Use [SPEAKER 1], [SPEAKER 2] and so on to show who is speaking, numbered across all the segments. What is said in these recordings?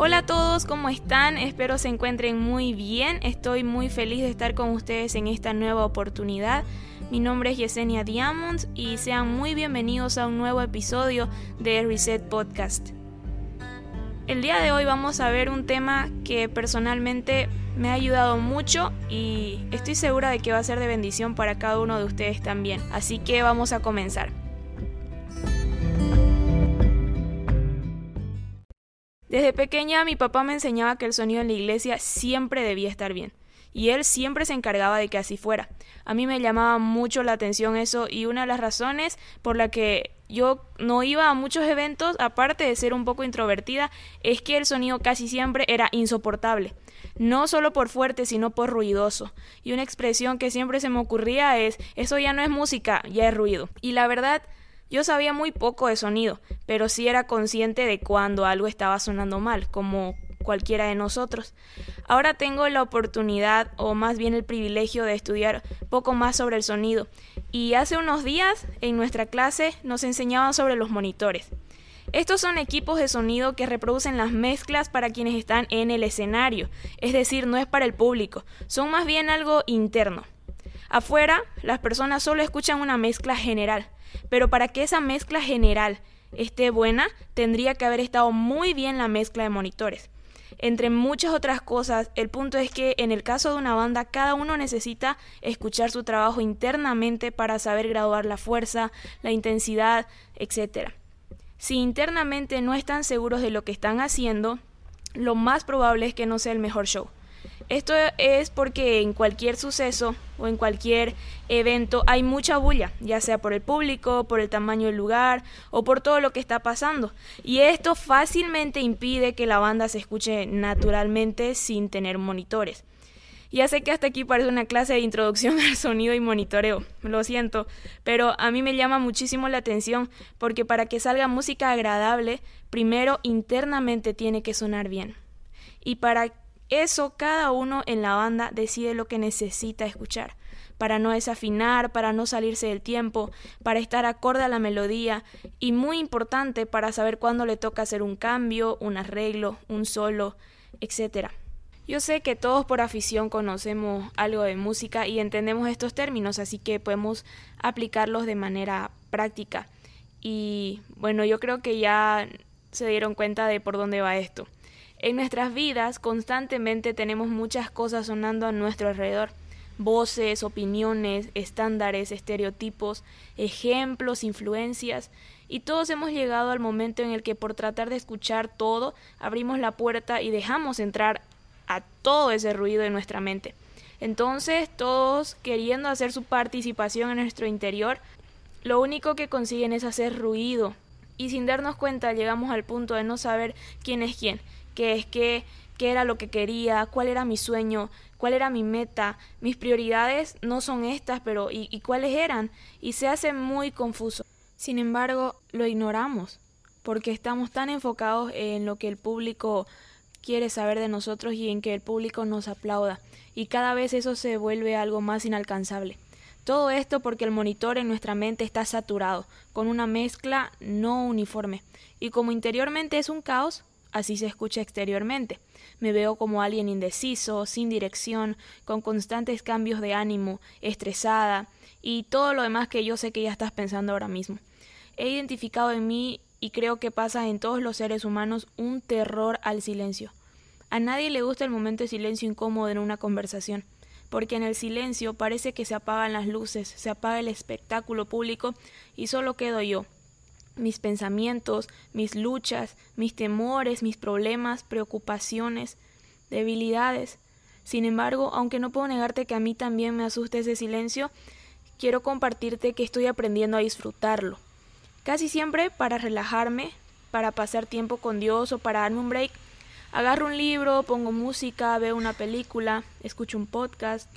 [SPEAKER 1] Hola a todos, ¿cómo están? Espero se encuentren muy bien. Estoy muy feliz de estar con ustedes en esta nueva oportunidad. Mi nombre es Yesenia Diamonds y sean muy bienvenidos a un nuevo episodio de Reset Podcast. El día de hoy vamos a ver un tema que personalmente me ha ayudado mucho y estoy segura de que va a ser de bendición para cada uno de ustedes también. Así que vamos a comenzar. Desde pequeña mi papá me enseñaba que el sonido en la iglesia siempre debía estar bien, y él siempre se encargaba de que así fuera. A mí me llamaba mucho la atención eso y una de las razones por la que yo no iba a muchos eventos, aparte de ser un poco introvertida, es que el sonido casi siempre era insoportable. No solo por fuerte, sino por ruidoso. Y una expresión que siempre se me ocurría es, eso ya no es música, ya es ruido. Y la verdad, yo sabía muy poco de sonido, pero sí era consciente de cuando algo estaba sonando mal, como cualquiera de nosotros. Ahora tengo la oportunidad, o más bien el privilegio, de estudiar poco más sobre el sonido. Y hace unos días, en nuestra clase, nos enseñaban sobre los monitores. Estos son equipos de sonido que reproducen las mezclas para quienes están en el escenario, es decir, no es para el público, son más bien algo interno. Afuera, las personas solo escuchan una mezcla general, pero para que esa mezcla general esté buena, tendría que haber estado muy bien la mezcla de monitores. Entre muchas otras cosas, el punto es que en el caso de una banda, cada uno necesita escuchar su trabajo internamente para saber graduar la fuerza, la intensidad, etc. Si internamente no están seguros de lo que están haciendo, lo más probable es que no sea el mejor show. Esto es porque en cualquier suceso o en cualquier evento hay mucha bulla, ya sea por el público, por el tamaño del lugar o por todo lo que está pasando. Y esto fácilmente impide que la banda se escuche naturalmente sin tener monitores. Ya sé que hasta aquí parece una clase de introducción al sonido y monitoreo, lo siento, pero a mí me llama muchísimo la atención porque para que salga música agradable, primero internamente tiene que sonar bien. Y para eso cada uno en la banda decide lo que necesita escuchar, para no desafinar, para no salirse del tiempo, para estar acorde a la melodía y muy importante para saber cuándo le toca hacer un cambio, un arreglo, un solo, etc. Yo sé que todos por afición conocemos algo de música y entendemos estos términos, así que podemos aplicarlos de manera práctica. Y bueno, yo creo que ya se dieron cuenta de por dónde va esto. En nuestras vidas constantemente tenemos muchas cosas sonando a nuestro alrededor. Voces, opiniones, estándares, estereotipos, ejemplos, influencias, y todos hemos llegado al momento en el que por tratar de escuchar todo, abrimos la puerta y dejamos entrar a todo ese ruido en nuestra mente. Entonces, todos queriendo hacer su participación en nuestro interior, lo único que consiguen es hacer ruido. Y sin darnos cuenta llegamos al punto de no saber quién es quién qué es qué, qué era lo que quería, cuál era mi sueño, cuál era mi meta, mis prioridades no son estas, pero ¿y, y cuáles eran? Y se hace muy confuso. Sin embargo, lo ignoramos, porque estamos tan enfocados en lo que el público quiere saber de nosotros y en que el público nos aplauda, y cada vez eso se vuelve algo más inalcanzable. Todo esto porque el monitor en nuestra mente está saturado, con una mezcla no uniforme, y como interiormente es un caos, Así se escucha exteriormente. Me veo como alguien indeciso, sin dirección, con constantes cambios de ánimo, estresada y todo lo demás que yo sé que ya estás pensando ahora mismo. He identificado en mí, y creo que pasa en todos los seres humanos, un terror al silencio. A nadie le gusta el momento de silencio incómodo en una conversación, porque en el silencio parece que se apagan las luces, se apaga el espectáculo público y solo quedo yo, mis pensamientos, mis luchas, mis temores, mis problemas, preocupaciones, debilidades. Sin embargo, aunque no puedo negarte que a mí también me asusta ese silencio, quiero compartirte que estoy aprendiendo a disfrutarlo. Casi siempre para relajarme, para pasar tiempo con Dios o para darme un break, agarro un libro, pongo música, veo una película, escucho un podcast,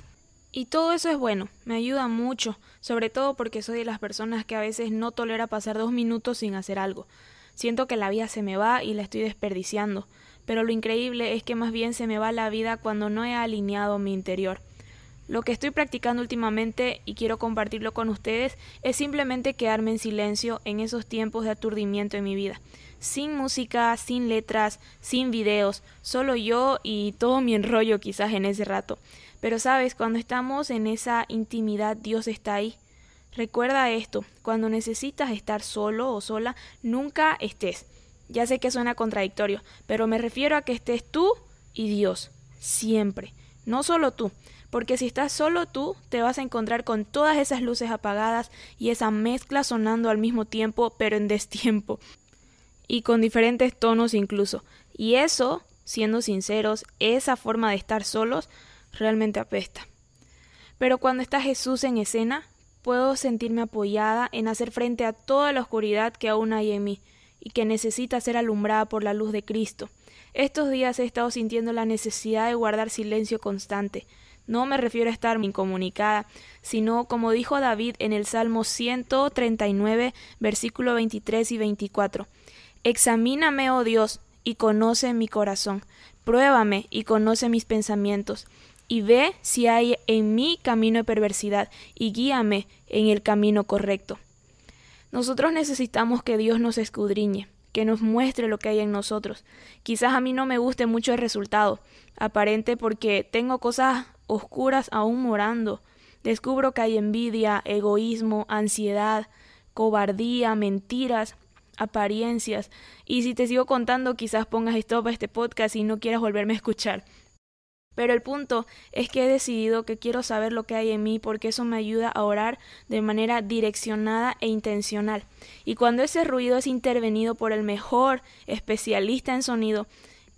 [SPEAKER 1] y todo eso es bueno, me ayuda mucho, sobre todo porque soy de las personas que a veces no tolera pasar dos minutos sin hacer algo. Siento que la vida se me va y la estoy desperdiciando, pero lo increíble es que más bien se me va la vida cuando no he alineado mi interior. Lo que estoy practicando últimamente y quiero compartirlo con ustedes es simplemente quedarme en silencio en esos tiempos de aturdimiento en mi vida. Sin música, sin letras, sin videos, solo yo y todo mi enrollo quizás en ese rato. Pero sabes, cuando estamos en esa intimidad, Dios está ahí. Recuerda esto, cuando necesitas estar solo o sola, nunca estés. Ya sé que suena contradictorio, pero me refiero a que estés tú y Dios, siempre, no solo tú, porque si estás solo tú, te vas a encontrar con todas esas luces apagadas y esa mezcla sonando al mismo tiempo, pero en destiempo, y con diferentes tonos incluso. Y eso, siendo sinceros, esa forma de estar solos, realmente apesta. Pero cuando está Jesús en escena, puedo sentirme apoyada en hacer frente a toda la oscuridad que aún hay en mí y que necesita ser alumbrada por la luz de Cristo. Estos días he estado sintiendo la necesidad de guardar silencio constante. No me refiero a estar incomunicada, sino como dijo David en el Salmo 139, versículo 23 y 24. Examíname, oh Dios, y conoce mi corazón. Pruébame y conoce mis pensamientos. Y ve si hay en mí camino de perversidad, y guíame en el camino correcto. Nosotros necesitamos que Dios nos escudriñe, que nos muestre lo que hay en nosotros. Quizás a mí no me guste mucho el resultado, aparente porque tengo cosas oscuras aún morando. Descubro que hay envidia, egoísmo, ansiedad, cobardía, mentiras, apariencias. Y si te sigo contando, quizás pongas stop a este podcast y no quieras volverme a escuchar. Pero el punto es que he decidido que quiero saber lo que hay en mí porque eso me ayuda a orar de manera direccionada e intencional. Y cuando ese ruido es intervenido por el mejor especialista en sonido,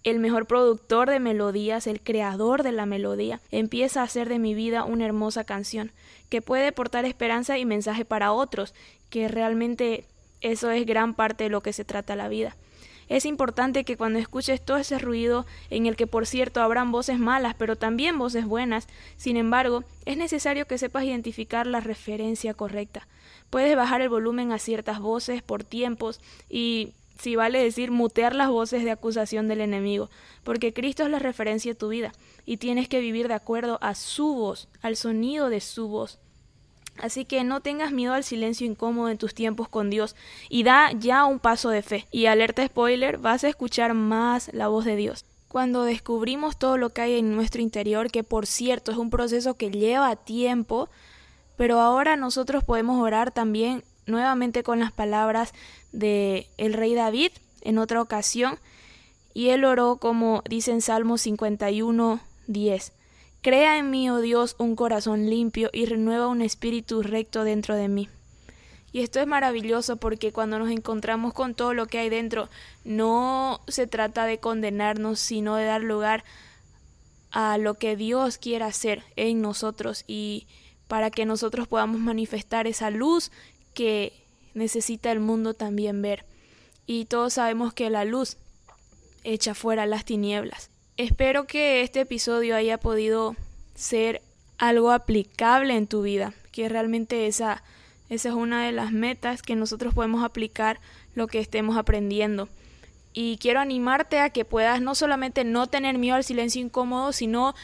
[SPEAKER 1] el mejor productor de melodías, el creador de la melodía, empieza a hacer de mi vida una hermosa canción que puede portar esperanza y mensaje para otros, que realmente eso es gran parte de lo que se trata la vida. Es importante que cuando escuches todo ese ruido, en el que por cierto habrán voces malas, pero también voces buenas, sin embargo, es necesario que sepas identificar la referencia correcta. Puedes bajar el volumen a ciertas voces por tiempos y si vale decir, mutear las voces de acusación del enemigo, porque Cristo es la referencia de tu vida y tienes que vivir de acuerdo a su voz, al sonido de su voz. Así que no tengas miedo al silencio incómodo en tus tiempos con Dios y da ya un paso de fe. Y alerta spoiler, vas a escuchar más la voz de Dios. Cuando descubrimos todo lo que hay en nuestro interior, que por cierto es un proceso que lleva tiempo, pero ahora nosotros podemos orar también nuevamente con las palabras de el rey David en otra ocasión, y él oró como dice en Salmo 51, 10. Crea en mí, oh Dios, un corazón limpio y renueva un espíritu recto dentro de mí. Y esto es maravilloso porque cuando nos encontramos con todo lo que hay dentro, no se trata de condenarnos, sino de dar lugar a lo que Dios quiera hacer en nosotros y para que nosotros podamos manifestar esa luz que necesita el mundo también ver. Y todos sabemos que la luz echa fuera las tinieblas. Espero que este episodio haya podido ser algo aplicable en tu vida, que realmente esa, esa es una de las metas que nosotros podemos aplicar lo que estemos aprendiendo. Y quiero animarte a que puedas no solamente no tener miedo al silencio incómodo, sino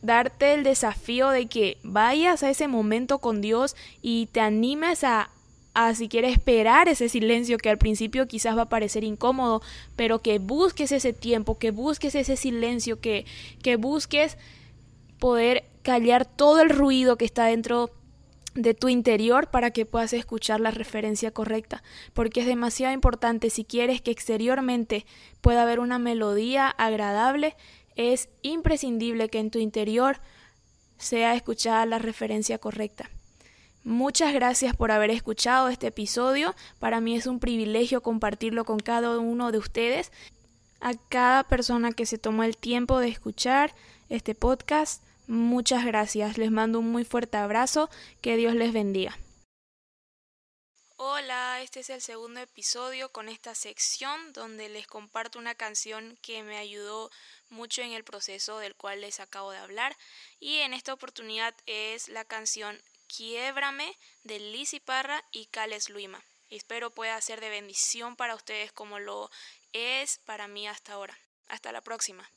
[SPEAKER 1] darte el desafío de que vayas a ese momento con Dios y te animes a a si quieres esperar ese silencio que al principio quizás va a parecer incómodo, pero que busques ese tiempo, que busques ese silencio, que, que busques poder callar todo el ruido que está dentro de tu interior para que puedas escuchar la referencia correcta, porque es demasiado importante si quieres que exteriormente pueda haber una melodía agradable, es imprescindible que en tu interior sea escuchada la referencia correcta. Muchas gracias por haber escuchado este episodio. Para mí es un privilegio compartirlo con cada uno de ustedes. A cada persona que se tomó el tiempo de escuchar este podcast, muchas gracias. Les mando un muy fuerte abrazo. Que Dios les bendiga. Hola, este es el segundo episodio con esta sección donde les comparto una canción que me ayudó mucho en el proceso del cual les acabo de hablar y en esta oportunidad es la canción Quiebrame de Lizzy Parra y Cales Luima. Espero pueda ser de bendición para ustedes como lo es para mí hasta ahora. Hasta la próxima.